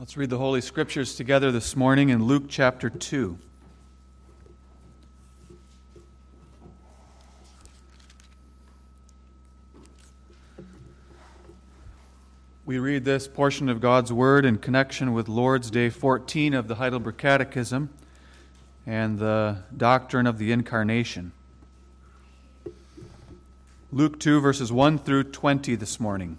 Let's read the Holy Scriptures together this morning in Luke chapter 2. We read this portion of God's Word in connection with Lord's Day 14 of the Heidelberg Catechism and the doctrine of the Incarnation. Luke 2, verses 1 through 20 this morning.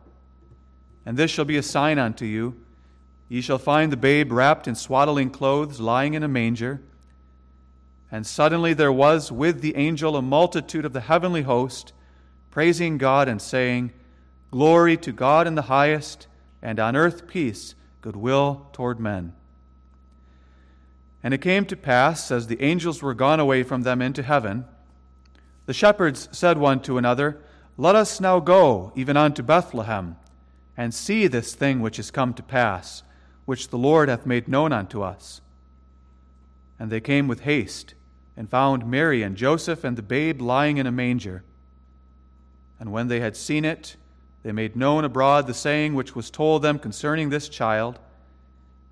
And this shall be a sign unto you Ye shall find the babe wrapped in swaddling clothes, lying in a manger. And suddenly there was with the angel a multitude of the heavenly host, praising God and saying, Glory to God in the highest, and on earth peace, goodwill toward men. And it came to pass, as the angels were gone away from them into heaven, the shepherds said one to another, Let us now go even unto Bethlehem and see this thing which is come to pass, which the Lord hath made known unto us. And they came with haste, and found Mary and Joseph and the babe lying in a manger. And when they had seen it, they made known abroad the saying which was told them concerning this child.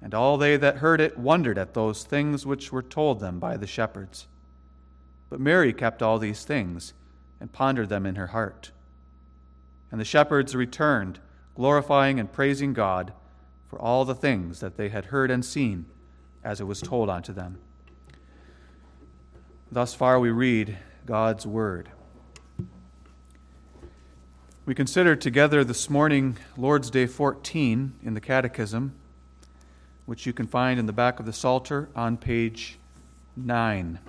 And all they that heard it wondered at those things which were told them by the shepherds. But Mary kept all these things, and pondered them in her heart. And the shepherds returned glorifying and praising God for all the things that they had heard and seen as it was told unto them. Thus far, we read God's Word. We consider together this morning Lord's Day 14 in the Catechism, which you can find in the back of the Psalter on page 9.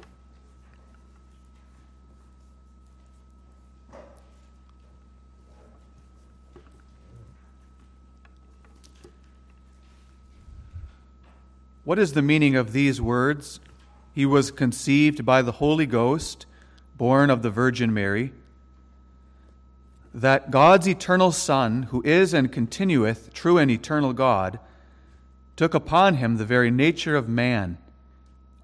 What is the meaning of these words? He was conceived by the Holy Ghost, born of the Virgin Mary. That God's eternal Son, who is and continueth true and eternal God, took upon him the very nature of man,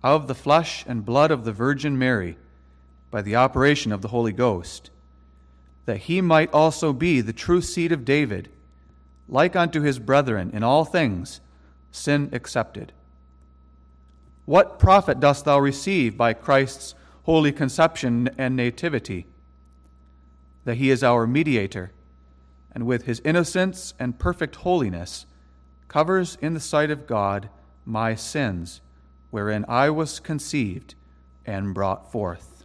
of the flesh and blood of the Virgin Mary, by the operation of the Holy Ghost, that he might also be the true seed of David, like unto his brethren in all things, sin excepted. What profit dost thou receive by Christ's holy conception and nativity? That he is our mediator, and with his innocence and perfect holiness covers in the sight of God my sins, wherein I was conceived and brought forth.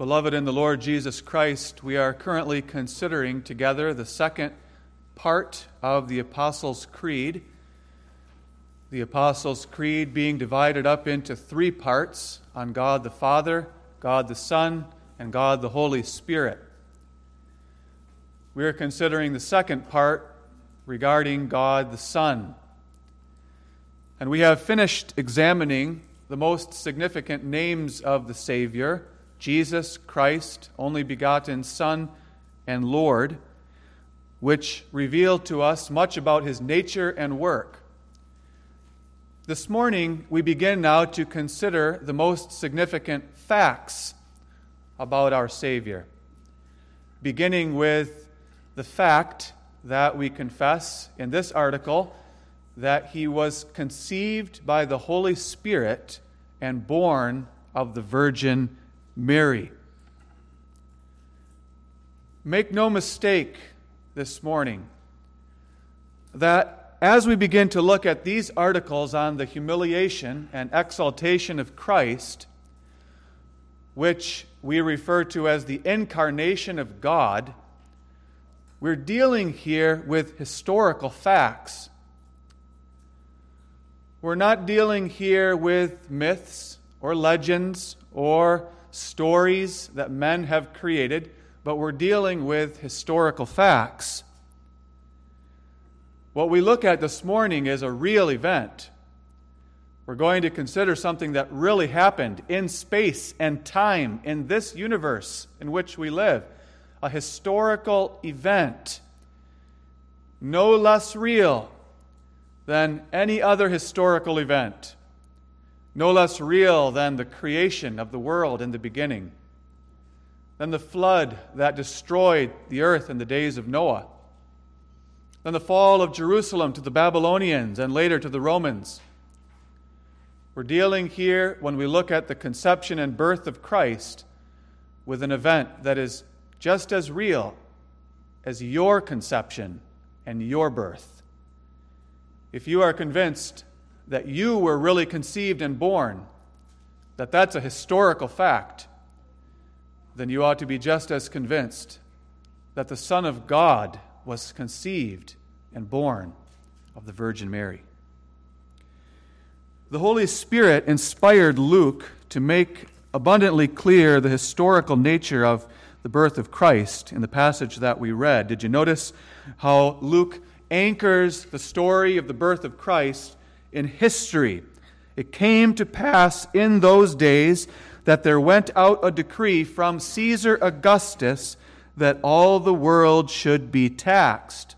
Beloved in the Lord Jesus Christ, we are currently considering together the second part of the Apostles' Creed. The Apostles' Creed being divided up into three parts on God the Father, God the Son, and God the Holy Spirit. we are considering the second part regarding God the Son. And we have finished examining the most significant names of the Savior Jesus Christ, only begotten Son and Lord, which reveal to us much about his nature and work. This morning, we begin now to consider the most significant facts about our Savior, beginning with the fact that we confess in this article that he was conceived by the Holy Spirit and born of the Virgin Mary. Make no mistake this morning that as we begin to look at these articles on the humiliation and exaltation of Christ, which we refer to as the incarnation of God, we're dealing here with historical facts. We're not dealing here with myths or legends or stories that men have created, but we're dealing with historical facts. What we look at this morning is a real event. We're going to consider something that really happened in space and time in this universe in which we live a historical event, no less real than any other historical event, no less real than the creation of the world in the beginning, than the flood that destroyed the earth in the days of Noah, than the fall of Jerusalem to the Babylonians and later to the Romans. We're dealing here, when we look at the conception and birth of Christ, with an event that is just as real as your conception and your birth. If you are convinced that you were really conceived and born, that that's a historical fact, then you ought to be just as convinced that the Son of God was conceived and born of the Virgin Mary. The Holy Spirit inspired Luke to make abundantly clear the historical nature of the birth of Christ in the passage that we read. Did you notice how Luke anchors the story of the birth of Christ in history? It came to pass in those days that there went out a decree from Caesar Augustus that all the world should be taxed.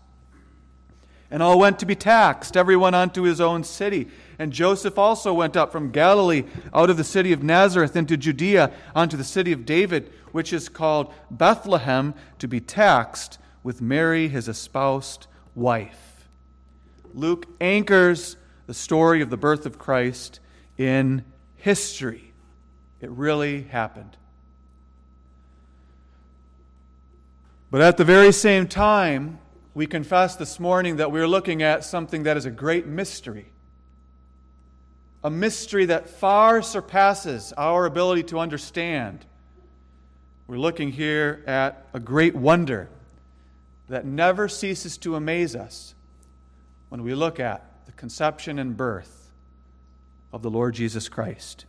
And all went to be taxed, everyone unto his own city. And Joseph also went up from Galilee out of the city of Nazareth into Judea unto the city of David which is called Bethlehem, to be taxed with Mary, his espoused wife. Luke anchors the story of the birth of Christ in history. It really happened. But at the very same time, we confess this morning that we're looking at something that is a great mystery. A mystery that far surpasses our ability to understand. We're looking here at a great wonder that never ceases to amaze us when we look at the conception and birth of the Lord Jesus Christ.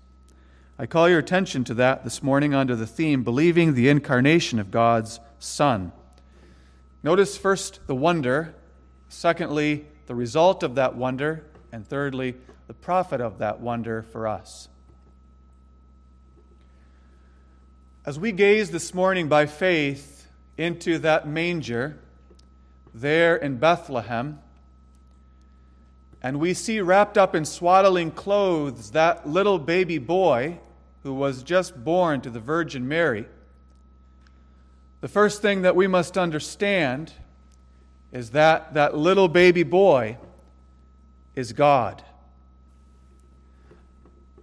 I call your attention to that this morning under the theme Believing the Incarnation of God's Son. Notice first the wonder, secondly, the result of that wonder, and thirdly, the profit of that wonder for us. As we gaze this morning by faith into that manger there in Bethlehem, and we see wrapped up in swaddling clothes that little baby boy who was just born to the Virgin Mary, the first thing that we must understand is that that little baby boy is God.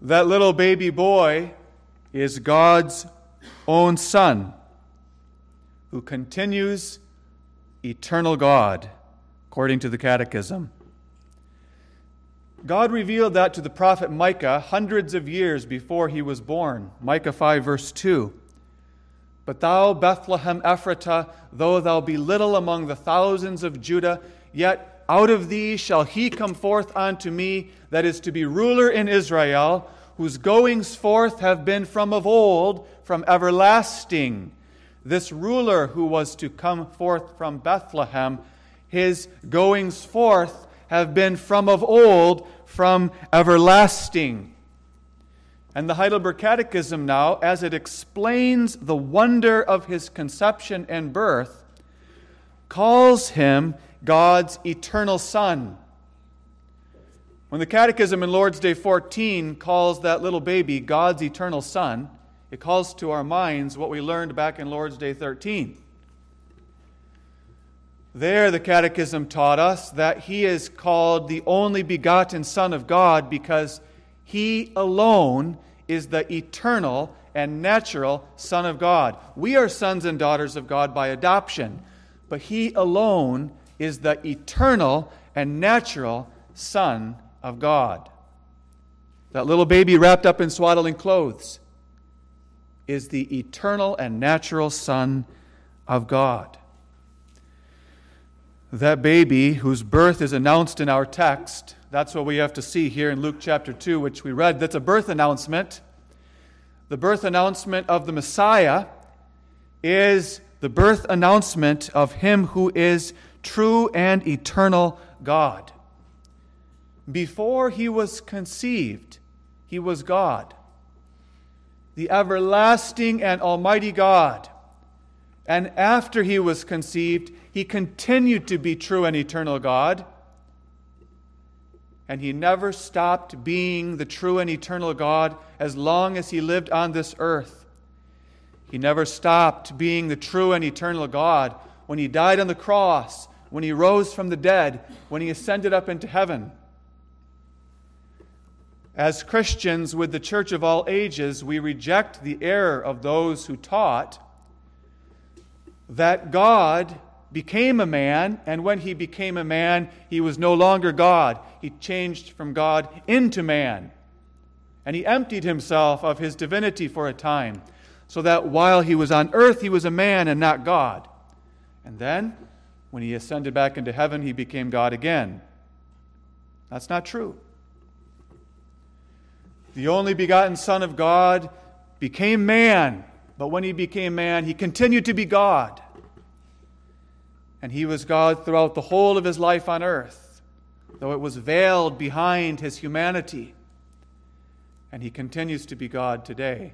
That little baby boy is God's own Son, who continues eternal God, according to the Catechism. God revealed that to the prophet Micah hundreds of years before he was born. Micah 5, verse 2. But thou, Bethlehem Ephratah, though thou be little among the thousands of Judah, yet out of thee shall he come forth unto me that is to be ruler in Israel whose goings forth have been from of old, from everlasting. this ruler who was to come forth from Bethlehem, his goings forth have been from of old, from everlasting. And the Heidelberg Catechism now, as it explains the wonder of his conception and birth, calls him God's eternal Son. When the Catechism in Lord's Day 14 calls that little baby God's eternal Son, it calls to our minds what we learned back in Lord's Day 13. There, the Catechism taught us that he is called the only begotten Son of God because he alone is the eternal and natural Son of God. We are sons and daughters of God by adoption, but he alone is the eternal and natural Son of God. That little baby wrapped up in swaddling clothes is the eternal and natural Son of God. That baby, whose birth is announced in our text, that's what we have to see here in Luke chapter 2, which we read. That's a birth announcement. The birth announcement of the Messiah is the birth announcement of Him who is true and eternal God. Before He was conceived, He was God the everlasting and almighty God. And after he was conceived, he continued to be true and eternal God. And he never stopped being the true and eternal God as long as he lived on this earth. He never stopped being the true and eternal God when he died on the cross, when he rose from the dead, when he ascended up into heaven. As Christians with the church of all ages, we reject the error of those who taught that God became a man, and when he became a man, he was no longer God. He changed from God into man. And he emptied himself of his divinity for a time, so that while he was on earth, he was a man and not God. And then, when he ascended back into heaven, he became God again. That's not true the only begotten Son of God, became man. But when he became man, he continued to be God. And he was God throughout the whole of his life on earth, though it was veiled behind his humanity. And he continues to be God today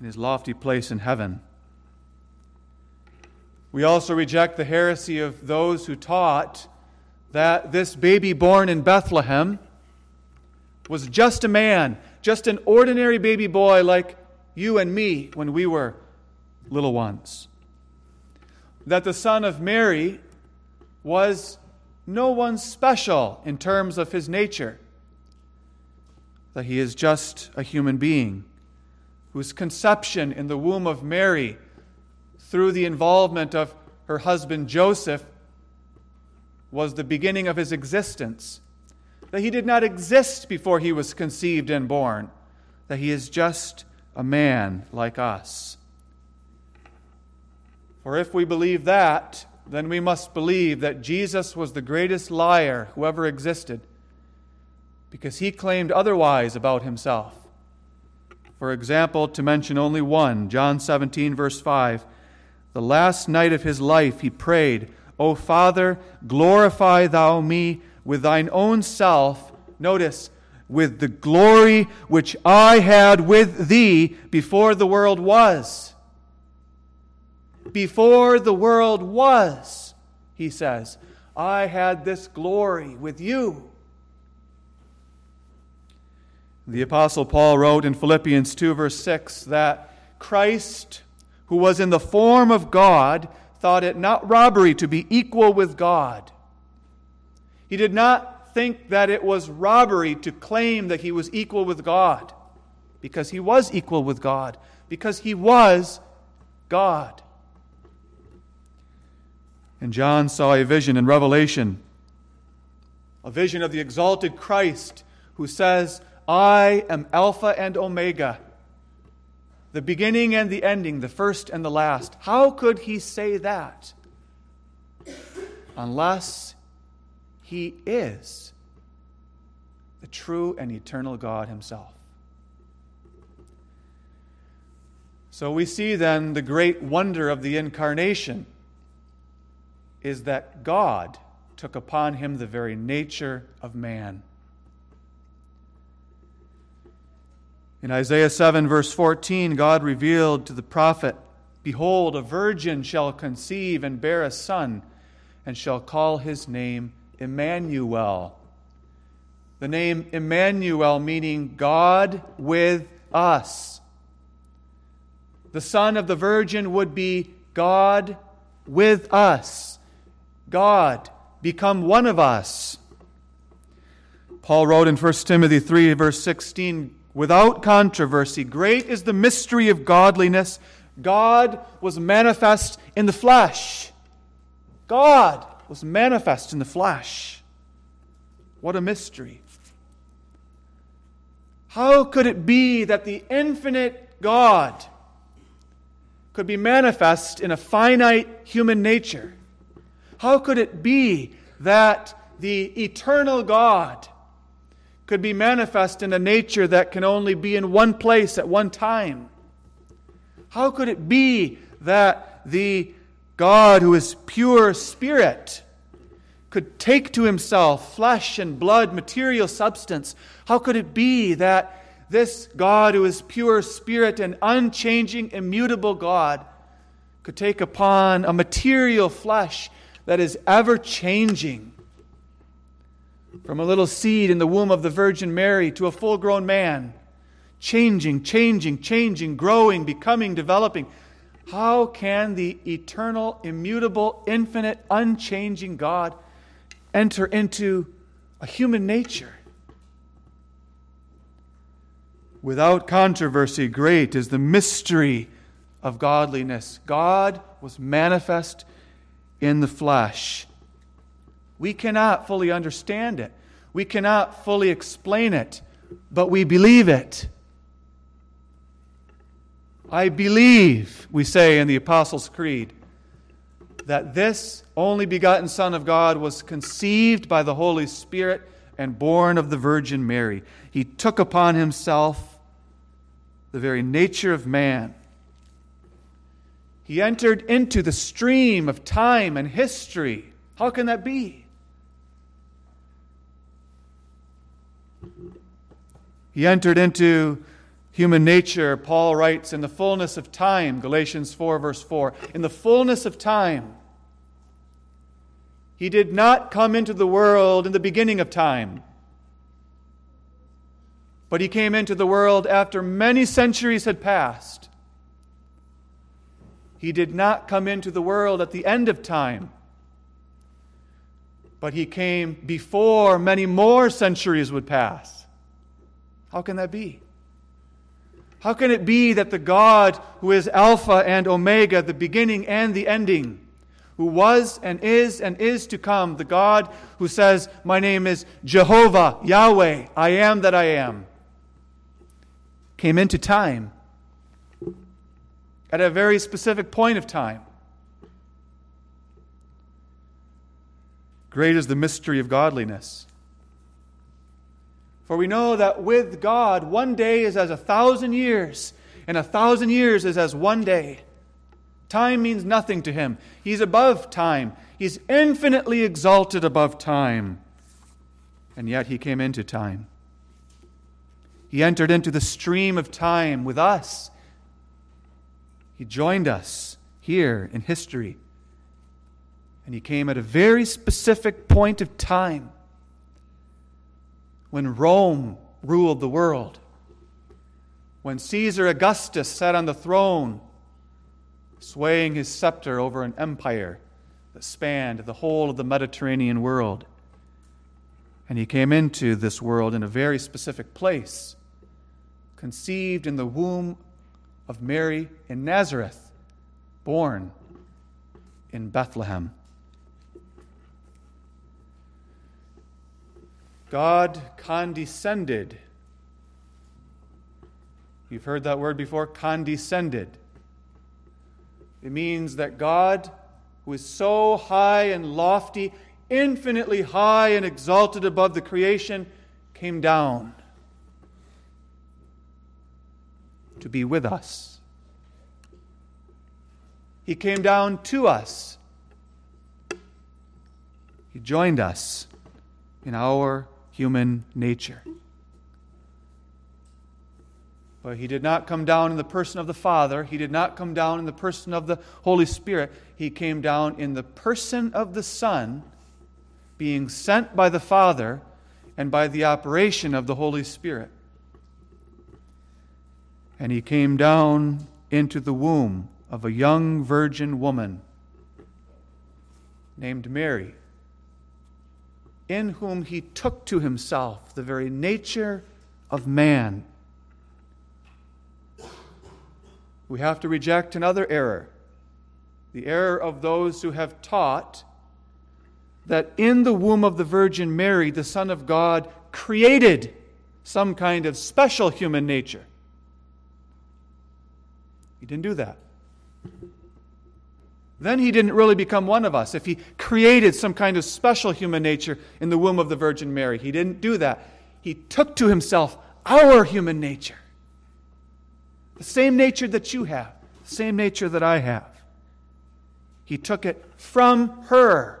in his lofty place in heaven. We also reject the heresy of those who taught that this baby born in Bethlehem was just a man, just an ordinary baby boy like you and me when we were little ones. That the son of Mary was no one special in terms of his nature. That he is just a human being whose conception in the womb of Mary, through the involvement of her husband Joseph, was the beginning of his existence that he did not exist before he was conceived and born, that he is just a man like us. For if we believe that, then we must believe that Jesus was the greatest liar who ever existed, because he claimed otherwise about himself. For example, to mention only one, John 17, verse 5, the last night of his life he prayed, O Father, glorify thou me with thine own self, notice, with the glory which I had with thee before the world was. Before the world was, he says, I had this glory with you. The Apostle Paul wrote in Philippians 2, verse 6, that Christ, who was in the form of God, thought it not robbery to be equal with God he did not think that it was robbery to claim that he was equal with God, because he was equal with God, because he was God. And John saw a vision in Revelation, a vision of the exalted Christ who says, I am Alpha and Omega, the beginning and the ending, the first and the last. How could he say that? Unless he is the true and eternal God Himself. So we see then the great wonder of the incarnation is that God took upon him the very nature of man. In Isaiah 7, verse 14, God revealed to the prophet, Behold, a virgin shall conceive and bear a son, and shall call his name Emmanuel. The name Emmanuel meaning God with us. The son of the virgin would be God with us. God become one of us. Paul wrote in 1 Timothy 3, verse 16, without controversy, great is the mystery of godliness. God was manifest in the flesh. God was manifest in the flesh. What a mystery. How could it be that the infinite God could be manifest in a finite human nature? How could it be that the eternal God could be manifest in a nature that can only be in one place at one time? How could it be that the God who is pure spirit could take to himself flesh and blood, material substance? How could it be that this God who is pure spirit and unchanging, immutable God could take upon a material flesh that is ever changing. From a little seed in the womb of the Virgin Mary to a full grown man, changing, changing, changing, growing, becoming, developing. How can the eternal, immutable, infinite, unchanging God enter into a human nature? Without controversy, great is the mystery of godliness. God was manifest in the flesh. We cannot fully understand it, we cannot fully explain it, but we believe it. I believe, we say in the Apostles' Creed, that this only begotten Son of God was conceived by the Holy Spirit and born of the Virgin Mary. He took upon himself the very nature of man he entered into the stream of time and history. How can that be? He entered into human nature, Paul writes, in the fullness of time, Galatians 4, verse 4. In the fullness of time. He did not come into the world in the beginning of time, but he came into the world after many centuries had passed. He did not come into the world at the end of time, but he came before many more centuries would pass. How can that be? How can it be that the God who is Alpha and Omega, the beginning and the ending, who was and is and is to come, the God who says, My name is Jehovah, Yahweh, I am that I am, came into time at a very specific point of time. Great is the mystery of godliness. For we know that with God, one day is as a thousand years, and a thousand years is as one day. Time means nothing to him. He's above time, he's infinitely exalted above time. And yet he came into time. He entered into the stream of time with us he joined us here in history. And he came at a very specific point of time when Rome ruled the world, when Caesar Augustus sat on the throne, swaying his scepter over an empire that spanned the whole of the Mediterranean world. And he came into this world in a very specific place, conceived in the womb of Mary in Nazareth, born in Bethlehem. God condescended. You've heard that word before condescended. It means that God, who is so high and lofty, infinitely high and exalted above the creation, came down to be with us. He came down to us. He joined us in our human nature. But he did not come down in the person of the Father. He did not come down in the person of the Holy Spirit. He came down in the person of the Son, being sent by the Father and by the operation of the Holy Spirit. And he came down into the womb of a young virgin woman named Mary, in whom he took to himself the very nature of man we have to reject another error the error of those who have taught that in the womb of the Virgin Mary, the Son of God created some kind of special human nature. He didn't do that. Then he didn't really become one of us. If he created some kind of special human nature in the womb of the Virgin Mary, he didn't do that. He took to himself our human nature. The same nature that you have, the same nature that I have. He took it from her.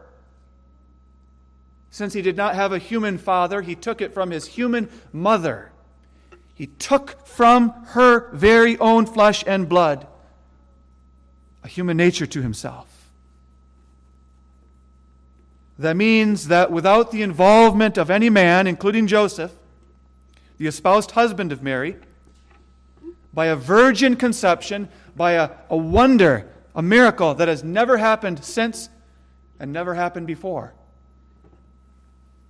Since he did not have a human father, he took it from his human mother. He took from her very own flesh and blood a human nature to himself. That means that without the involvement of any man, including Joseph, the espoused husband of Mary, by a virgin conception, by a, a wonder, a miracle that has never happened since and never happened before.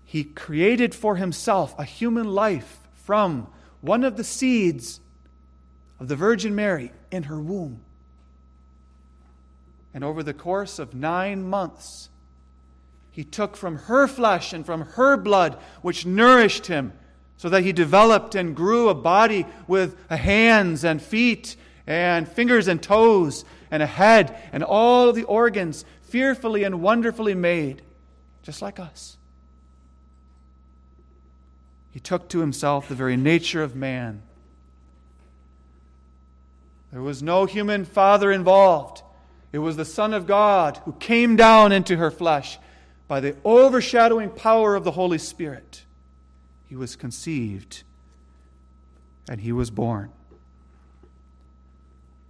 He created for himself a human life from one of the seeds of the Virgin Mary in her womb. And over the course of nine months, he took from her flesh and from her blood, which nourished him so that he developed and grew a body with hands and feet and fingers and toes and a head and all the organs fearfully and wonderfully made, just like us. He took to himself the very nature of man. There was no human father involved. It was the Son of God who came down into her flesh by the overshadowing power of the Holy Spirit he was conceived and he was born.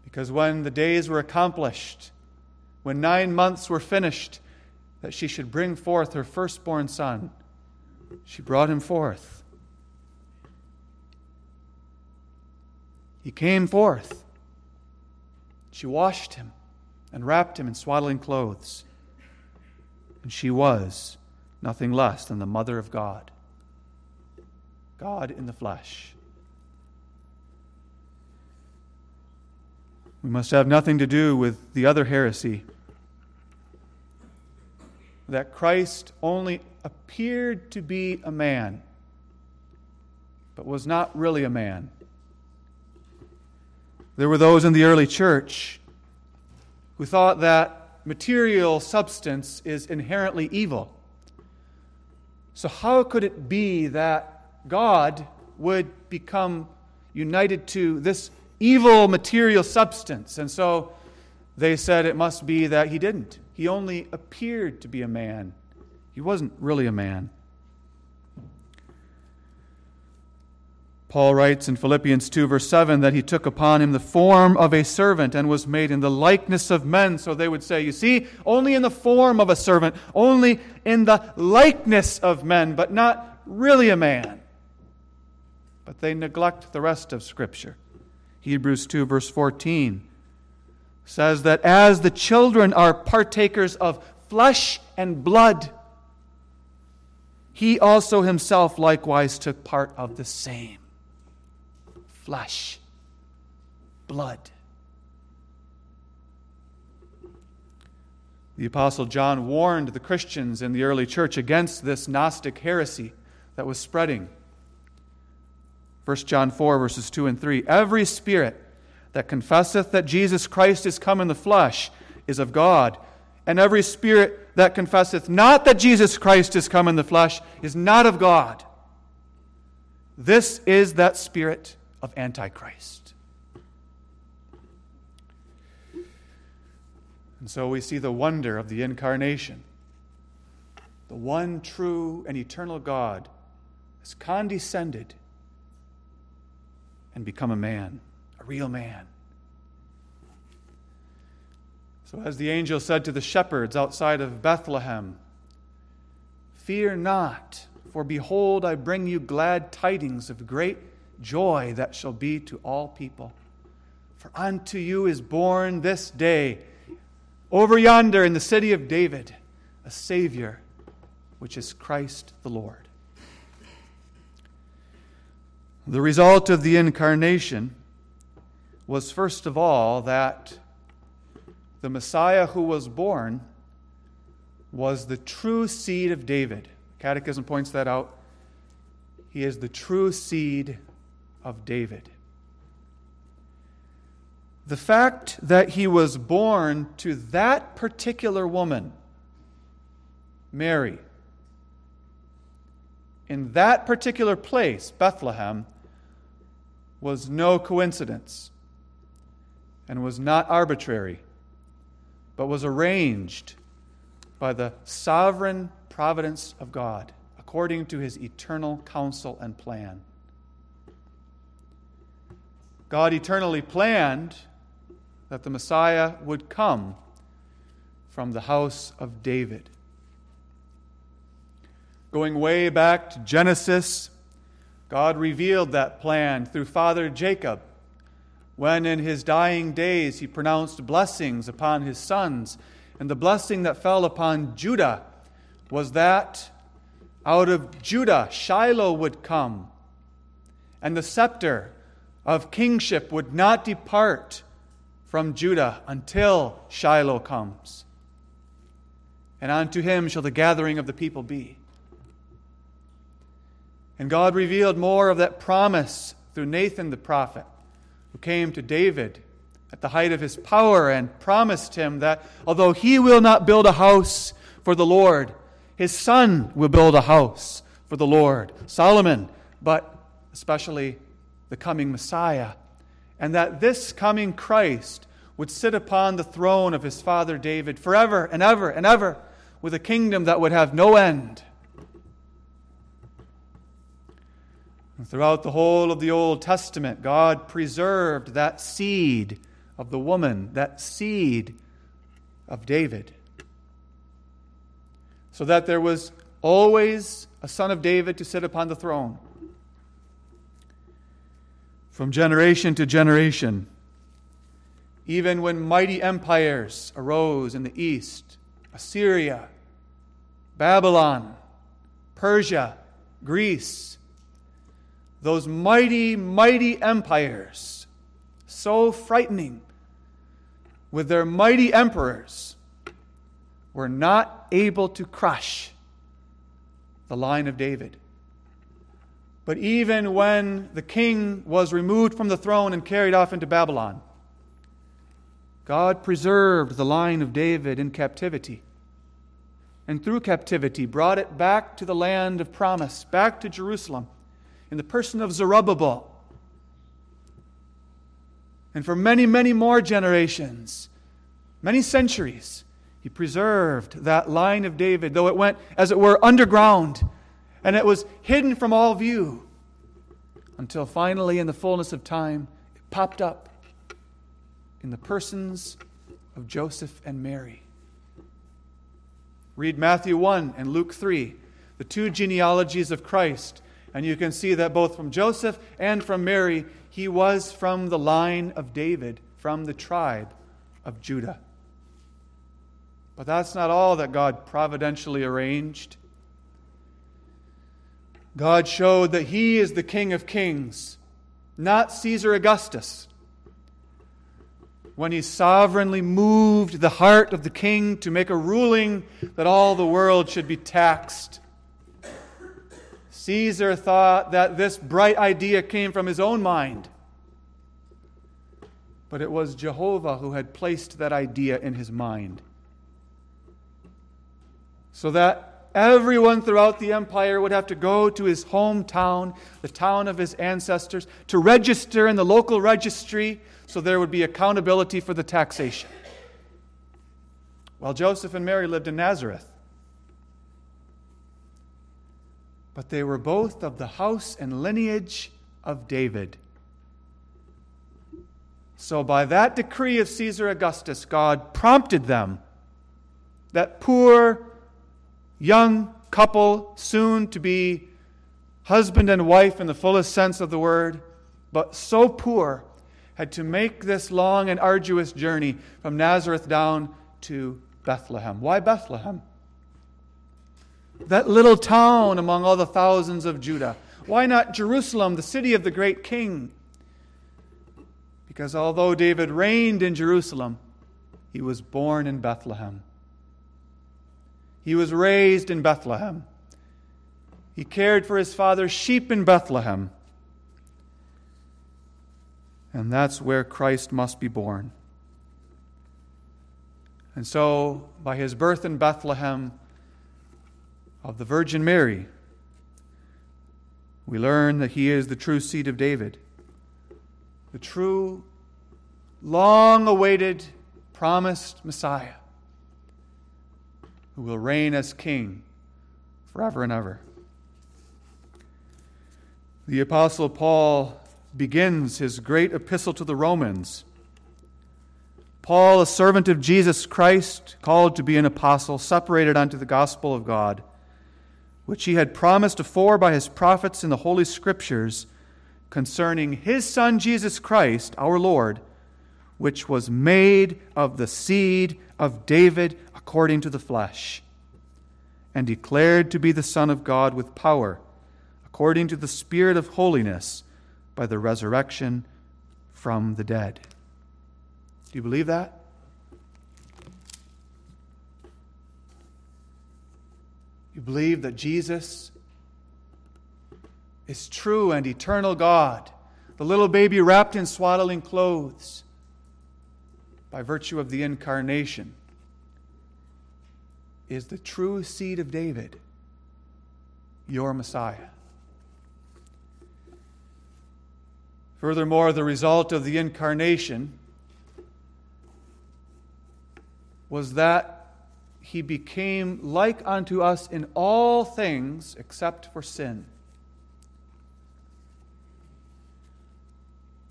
Because when the days were accomplished, when nine months were finished, that she should bring forth her firstborn son, she brought him forth. He came forth. She washed him and wrapped him in swaddling clothes. And she was nothing less than the mother of God. God in the flesh. We must have nothing to do with the other heresy that Christ only appeared to be a man, but was not really a man. There were those in the early church who thought that material substance is inherently evil. So, how could it be that God would become united to this evil material substance. And so they said it must be that he didn't. He only appeared to be a man, he wasn't really a man. Paul writes in Philippians 2, verse 7, that he took upon him the form of a servant and was made in the likeness of men. So they would say, You see, only in the form of a servant, only in the likeness of men, but not really a man but they neglect the rest of Scripture. Hebrews 2, verse 14 says that as the children are partakers of flesh and blood, he also himself likewise took part of the same flesh, blood. The Apostle John warned the Christians in the early church against this Gnostic heresy that was spreading. 1 John 4, verses 2 and 3. Every spirit that confesseth that Jesus Christ is come in the flesh is of God. And every spirit that confesseth not that Jesus Christ is come in the flesh is not of God. This is that spirit of Antichrist. And so we see the wonder of the incarnation. The one true and eternal God has condescended and become a man, a real man. So, as the angel said to the shepherds outside of Bethlehem, Fear not, for behold, I bring you glad tidings of great joy that shall be to all people. For unto you is born this day, over yonder in the city of David, a Savior, which is Christ the Lord. The result of the incarnation was, first of all, that the Messiah who was born was the true seed of David. Catechism points that out. He is the true seed of David. The fact that he was born to that particular woman, Mary, in that particular place, Bethlehem, was no coincidence and was not arbitrary but was arranged by the sovereign providence of God according to his eternal counsel and plan. God eternally planned that the Messiah would come from the house of David. Going way back to Genesis, God revealed that plan through Father Jacob when in his dying days he pronounced blessings upon his sons. And the blessing that fell upon Judah was that out of Judah Shiloh would come, and the scepter of kingship would not depart from Judah until Shiloh comes. And unto him shall the gathering of the people be. And God revealed more of that promise through Nathan the prophet who came to David at the height of his power and promised him that although he will not build a house for the Lord, his son will build a house for the Lord, Solomon, but especially the coming Messiah, and that this coming Christ would sit upon the throne of his father David forever and ever and ever with a kingdom that would have no end. Throughout the whole of the Old Testament, God preserved that seed of the woman, that seed of David, so that there was always a son of David to sit upon the throne. From generation to generation, even when mighty empires arose in the east Assyria, Babylon, Persia, Greece, those mighty, mighty empires, so frightening, with their mighty emperors, were not able to crush the line of David. But even when the king was removed from the throne and carried off into Babylon, God preserved the line of David in captivity. And through captivity, brought it back to the land of promise, back to Jerusalem in the person of Zerubbabel. And for many, many more generations, many centuries, he preserved that line of David, though it went, as it were, underground and it was hidden from all view until finally, in the fullness of time, it popped up in the persons of Joseph and Mary. Read Matthew 1 and Luke 3, the two genealogies of Christ and you can see that both from Joseph and from Mary, he was from the line of David, from the tribe of Judah. But that's not all that God providentially arranged. God showed that he is the King of kings, not Caesar Augustus. When he sovereignly moved the heart of the king to make a ruling that all the world should be taxed Caesar thought that this bright idea came from his own mind. But it was Jehovah who had placed that idea in his mind. So that everyone throughout the empire would have to go to his hometown, the town of his ancestors, to register in the local registry so there would be accountability for the taxation. while Joseph and Mary lived in Nazareth. But they were both of the house and lineage of David. So, by that decree of Caesar Augustus, God prompted them, that poor young couple, soon to be husband and wife in the fullest sense of the word, but so poor, had to make this long and arduous journey from Nazareth down to Bethlehem. Why Bethlehem? That little town among all the thousands of Judah. Why not Jerusalem, the city of the great king? Because although David reigned in Jerusalem, he was born in Bethlehem. He was raised in Bethlehem. He cared for his father's sheep in Bethlehem. And that's where Christ must be born. And so, by his birth in Bethlehem of the Virgin Mary, we learn that he is the true seed of David, the true, long awaited, promised Messiah who will reign as king forever and ever. The Apostle Paul begins his great epistle to the Romans. Paul, a servant of Jesus Christ, called to be an apostle, separated unto the gospel of God, which he had promised afore by his prophets in the Holy Scriptures concerning his Son Jesus Christ, our Lord, which was made of the seed of David according to the flesh, and declared to be the Son of God with power, according to the Spirit of holiness by the resurrection from the dead. Do you believe that? You believe that Jesus is true and eternal God, the little baby wrapped in swaddling clothes by virtue of the incarnation, is the true seed of David, your Messiah. Furthermore, the result of the incarnation was that he became like unto us in all things except for sin.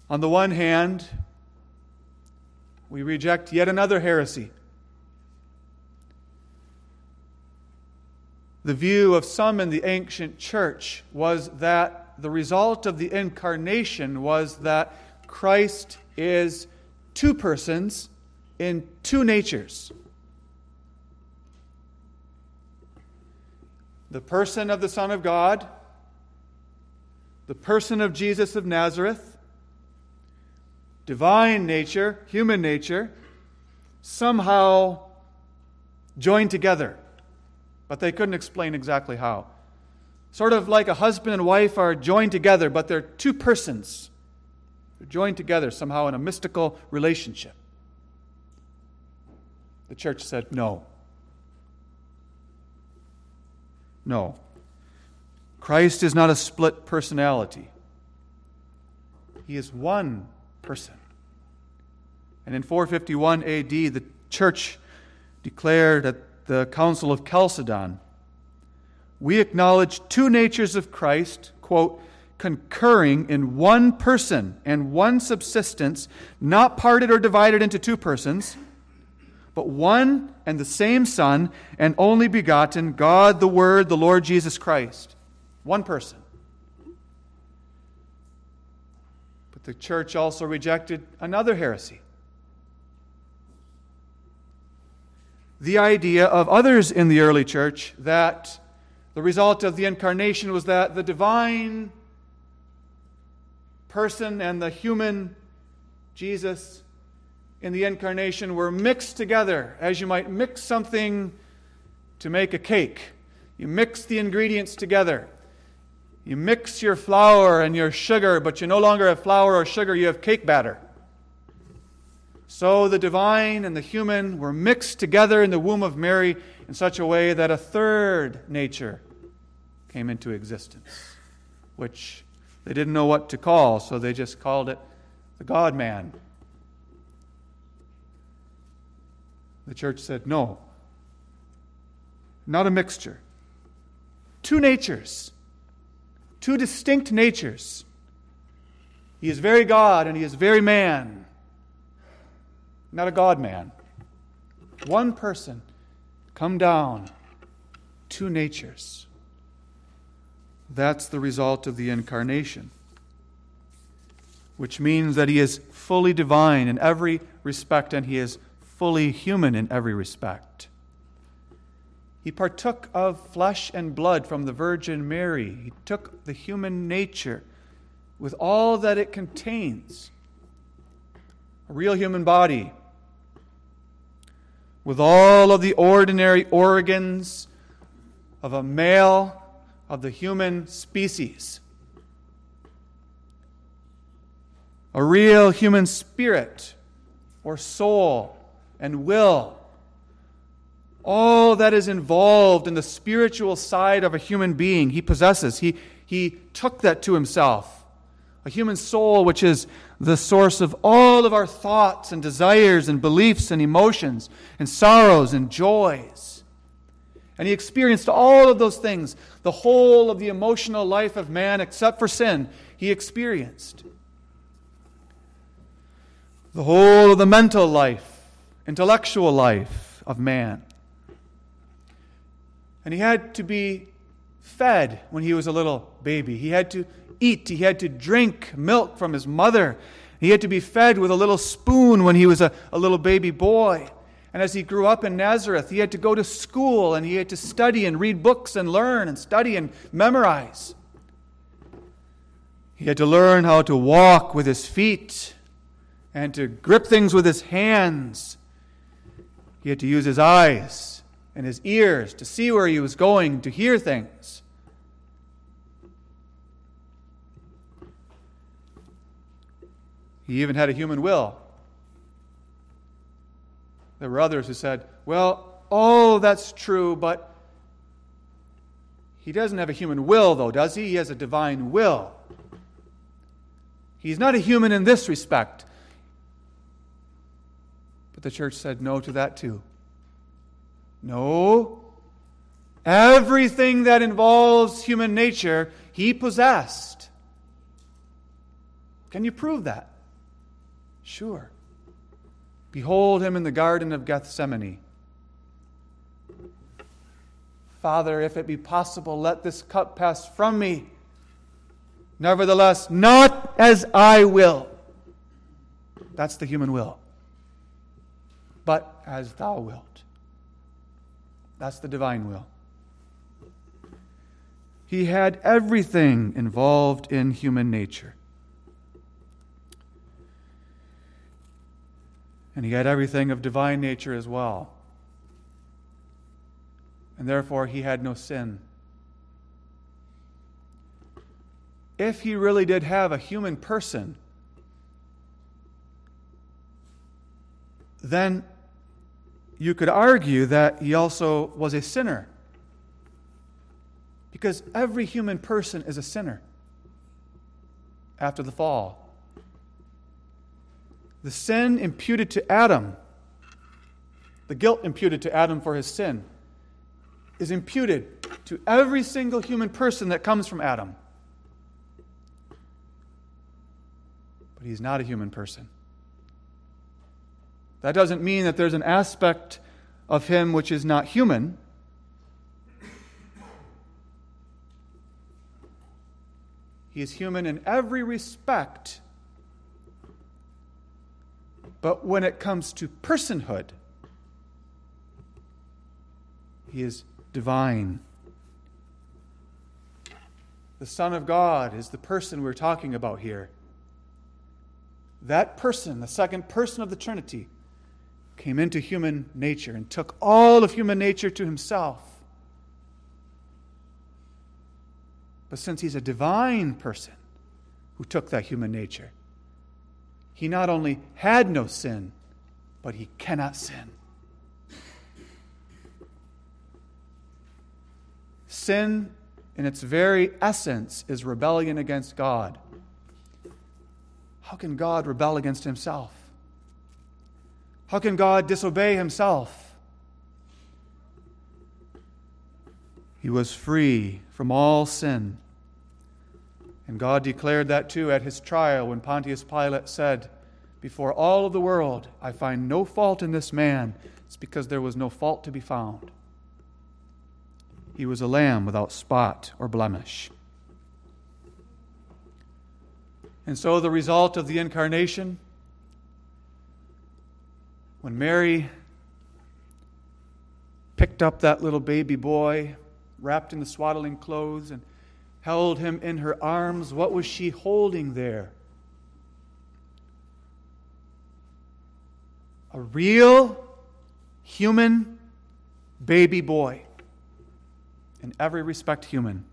On the one hand, we reject yet another heresy. The view of some in the ancient church was that the result of the incarnation was that Christ is two persons in two natures. The person of the Son of God, the person of Jesus of Nazareth, divine nature, human nature, somehow joined together. But they couldn't explain exactly how. Sort of like a husband and wife are joined together, but they're two persons. They're joined together somehow in a mystical relationship. The church said no. No. Christ is not a split personality, He is one person. And in 451 AD, the church declared at the Council of Chalcedon we acknowledge two natures of Christ, quote, concurring in one person and one subsistence, not parted or divided into two persons, but one and the same Son and only begotten, God the Word, the Lord Jesus Christ. One person. But the church also rejected another heresy. The idea of others in the early church that the result of the incarnation was that the divine person and the human Jesus in the incarnation were mixed together as you might mix something to make a cake. You mix the ingredients together. You mix your flour and your sugar, but you no longer have flour or sugar, you have cake batter. So the divine and the human were mixed together in the womb of Mary in such a way that a third nature came into existence, which they didn't know what to call, so they just called it the God man. The church said, no, not a mixture. Two natures, two distinct natures. He is very God and he is very man, not a God man. One person, come down, two natures. That's the result of the incarnation, which means that he is fully divine in every respect and he is fully human in every respect. He partook of flesh and blood from the Virgin Mary. He took the human nature with all that it contains a real human body, with all of the ordinary organs of a male of the human species. A real human spirit or soul and will. All that is involved in the spiritual side of a human being, he possesses. He, he took that to himself. A human soul, which is the source of all of our thoughts and desires and beliefs and emotions and sorrows and joys. And he experienced all of those things, the whole of the emotional life of man, except for sin, he experienced. The whole of the mental life, intellectual life of man. And he had to be fed when he was a little baby. He had to eat, he had to drink milk from his mother. He had to be fed with a little spoon when he was a, a little baby boy. And as he grew up in Nazareth, he had to go to school and he had to study and read books and learn and study and memorize. He had to learn how to walk with his feet and to grip things with his hands. He had to use his eyes and his ears to see where he was going, to hear things. He even had a human will. There were others who said, well, oh, that's true, but he doesn't have a human will, though, does he? He has a divine will. He's not a human in this respect. But the church said no to that, too. No. Everything that involves human nature, he possessed. Can you prove that? Sure. Behold him in the Garden of Gethsemane. Father, if it be possible, let this cup pass from me. Nevertheless, not as I will. That's the human will. But as thou wilt. That's the divine will. He had everything involved in human nature. And he had everything of divine nature as well. And therefore, he had no sin. If he really did have a human person, then you could argue that he also was a sinner. Because every human person is a sinner after the fall the sin imputed to Adam, the guilt imputed to Adam for his sin, is imputed to every single human person that comes from Adam. But he's not a human person. That doesn't mean that there's an aspect of him which is not human. He is human in every respect but when it comes to personhood, he is divine. The Son of God is the person we're talking about here. That person, the second person of the Trinity, came into human nature and took all of human nature to himself. But since he's a divine person who took that human nature, he not only had no sin, but he cannot sin. Sin, in its very essence, is rebellion against God. How can God rebel against himself? How can God disobey himself? He was free from all sin. And God declared that too at his trial when Pontius Pilate said, Before all of the world, I find no fault in this man. It's because there was no fault to be found. He was a lamb without spot or blemish. And so, the result of the incarnation when Mary picked up that little baby boy, wrapped in the swaddling clothes, and held him in her arms, what was she holding there? A real human baby boy. In every respect, human.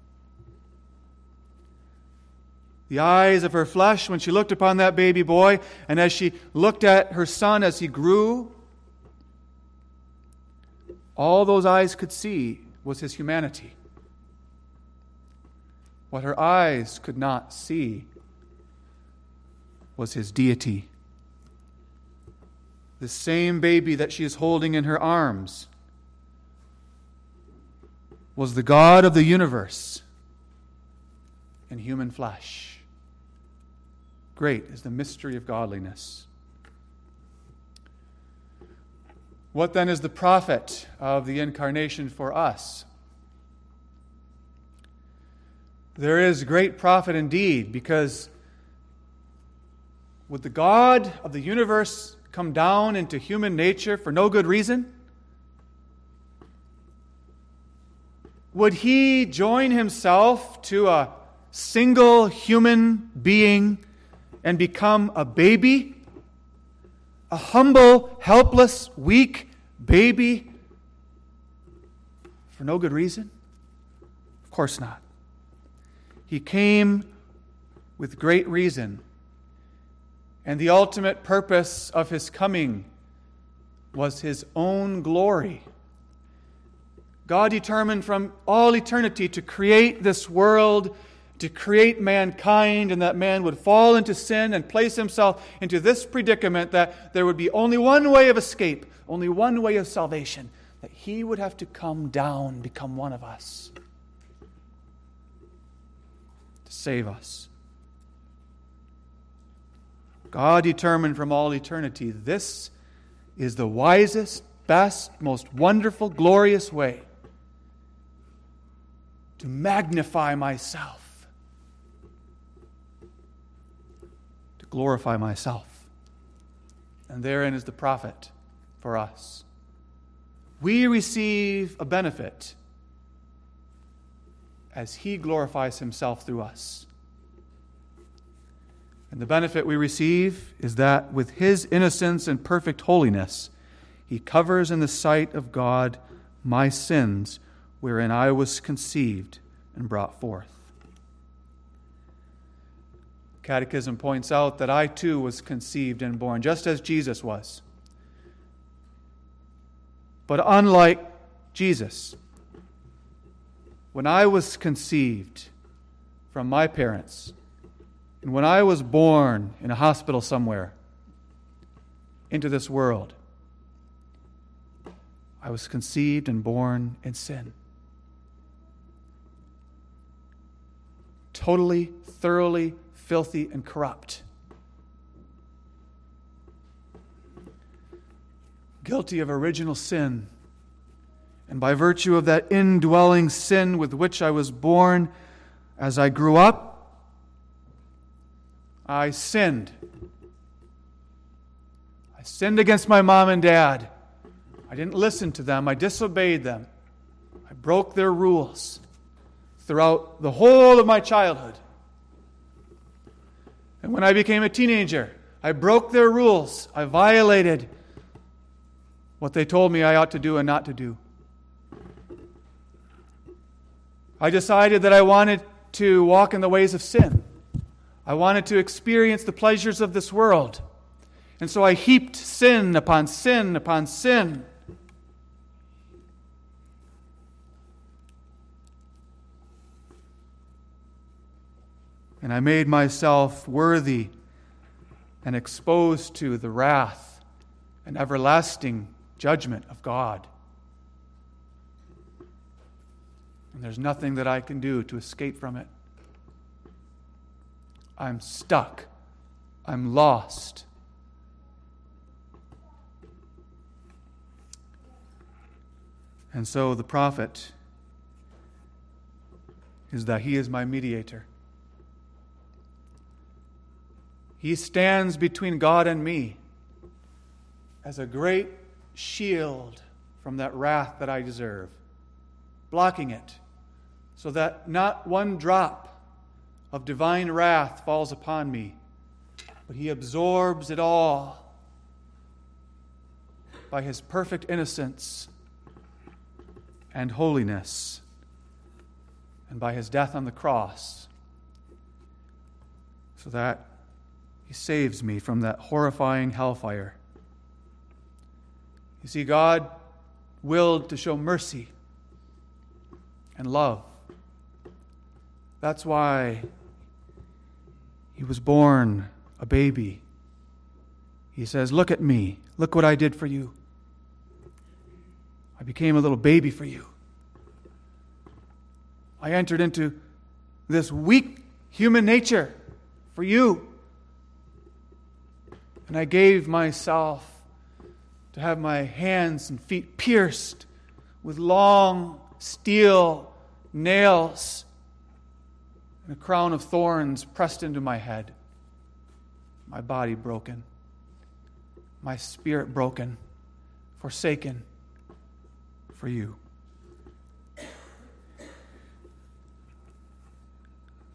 The eyes of her flesh when she looked upon that baby boy, and as she looked at her son as he grew, all those eyes could see was his humanity. What her eyes could not see was his deity. The same baby that she is holding in her arms was the God of the universe in human flesh. Great is the mystery of godliness. What then is the profit of the incarnation for us? There is great profit indeed, because would the God of the universe come down into human nature for no good reason? Would he join himself to a single human being and become a baby? A humble, helpless, weak baby? For no good reason? Of course not. He came with great reason. And the ultimate purpose of his coming was his own glory. God determined from all eternity to create this world to create mankind and that man would fall into sin and place himself into this predicament that there would be only one way of escape, only one way of salvation, that he would have to come down, become one of us to save us. God determined from all eternity this is the wisest, best, most wonderful, glorious way to magnify myself to glorify myself. And therein is the profit for us. We receive a benefit as He glorifies Himself through us. And the benefit we receive is that with His innocence and perfect holiness, He covers in the sight of God my sins wherein I was conceived and brought forth. Catechism points out that I too was conceived and born, just as Jesus was. But unlike Jesus, when I was conceived from my parents, and when I was born in a hospital somewhere into this world, I was conceived and born in sin. Totally, thoroughly filthy, and corrupt. Guilty of original sin. And by virtue of that indwelling sin with which I was born, as I grew up, I sinned. I sinned against my mom and dad. I didn't listen to them. I disobeyed them. I broke their rules throughout the whole of my childhood. And when I became a teenager, I broke their rules. I violated what they told me I ought to do and not to do. I decided that I wanted to walk in the ways of sin. I wanted to experience the pleasures of this world. And so I heaped sin upon sin upon sin. and I made myself worthy and exposed to the wrath and everlasting judgment of God. And there's nothing that I can do to escape from it. I'm stuck. I'm lost. And so the profit is that he is my mediator. He stands between God and me as a great shield from that wrath that I deserve, blocking it so that not one drop of divine wrath falls upon me, but he absorbs it all by his perfect innocence and holiness, and by his death on the cross, so that he saves me from that horrifying hellfire. You see, God willed to show mercy and love. That's why he was born a baby. He says, Look at me. Look what I did for you. I became a little baby for you. I entered into this weak human nature for you. And I gave myself to have my hands and feet pierced with long steel nails and a crown of thorns pressed into my head, my body broken, my spirit broken, forsaken for you.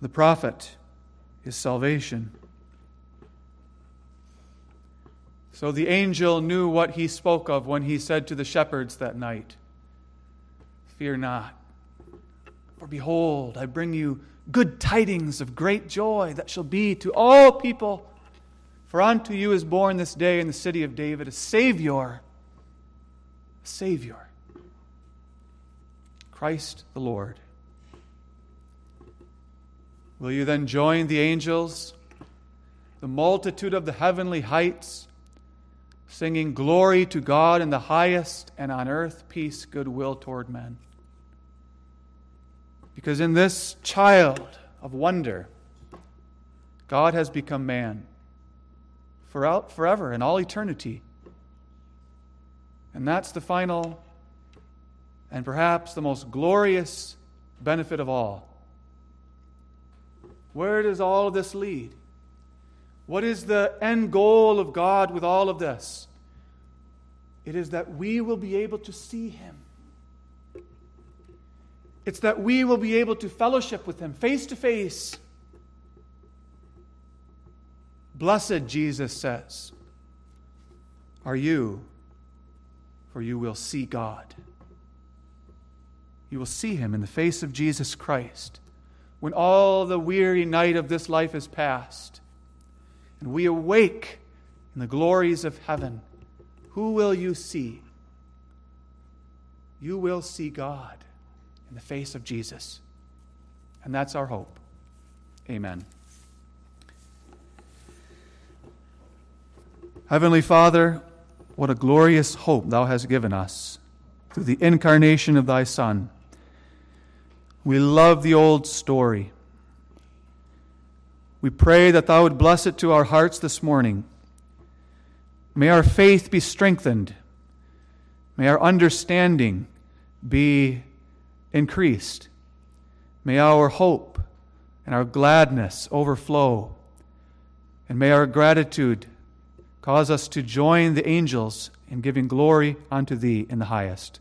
The profit is salvation. So the angel knew what he spoke of when he said to the shepherds that night Fear not, for behold, I bring you good tidings of great joy that shall be to all people. For unto you is born this day in the city of David a Savior, a Savior, Christ the Lord. Will you then join the angels, the multitude of the heavenly heights, singing glory to God in the highest, and on earth peace, goodwill toward men? Because in this child of wonder, God has become man forever and all eternity. And that's the final and perhaps the most glorious benefit of all. Where does all of this lead? What is the end goal of God with all of this? It is that we will be able to see Him. It's that we will be able to fellowship with Him face to face. Blessed, Jesus says, are you, for you will see God. You will see Him in the face of Jesus Christ when all the weary night of this life is past and we awake in the glories of heaven. Who will you see? You will see God in the face of Jesus. And that's our hope. Amen. Heavenly Father, what a glorious hope Thou hast given us through the incarnation of Thy Son. We love the old story. We pray that Thou would bless it to our hearts this morning. May our faith be strengthened. May our understanding be increased. May our hope and our gladness overflow. And may our gratitude cause us to join the angels in giving glory unto Thee in the highest.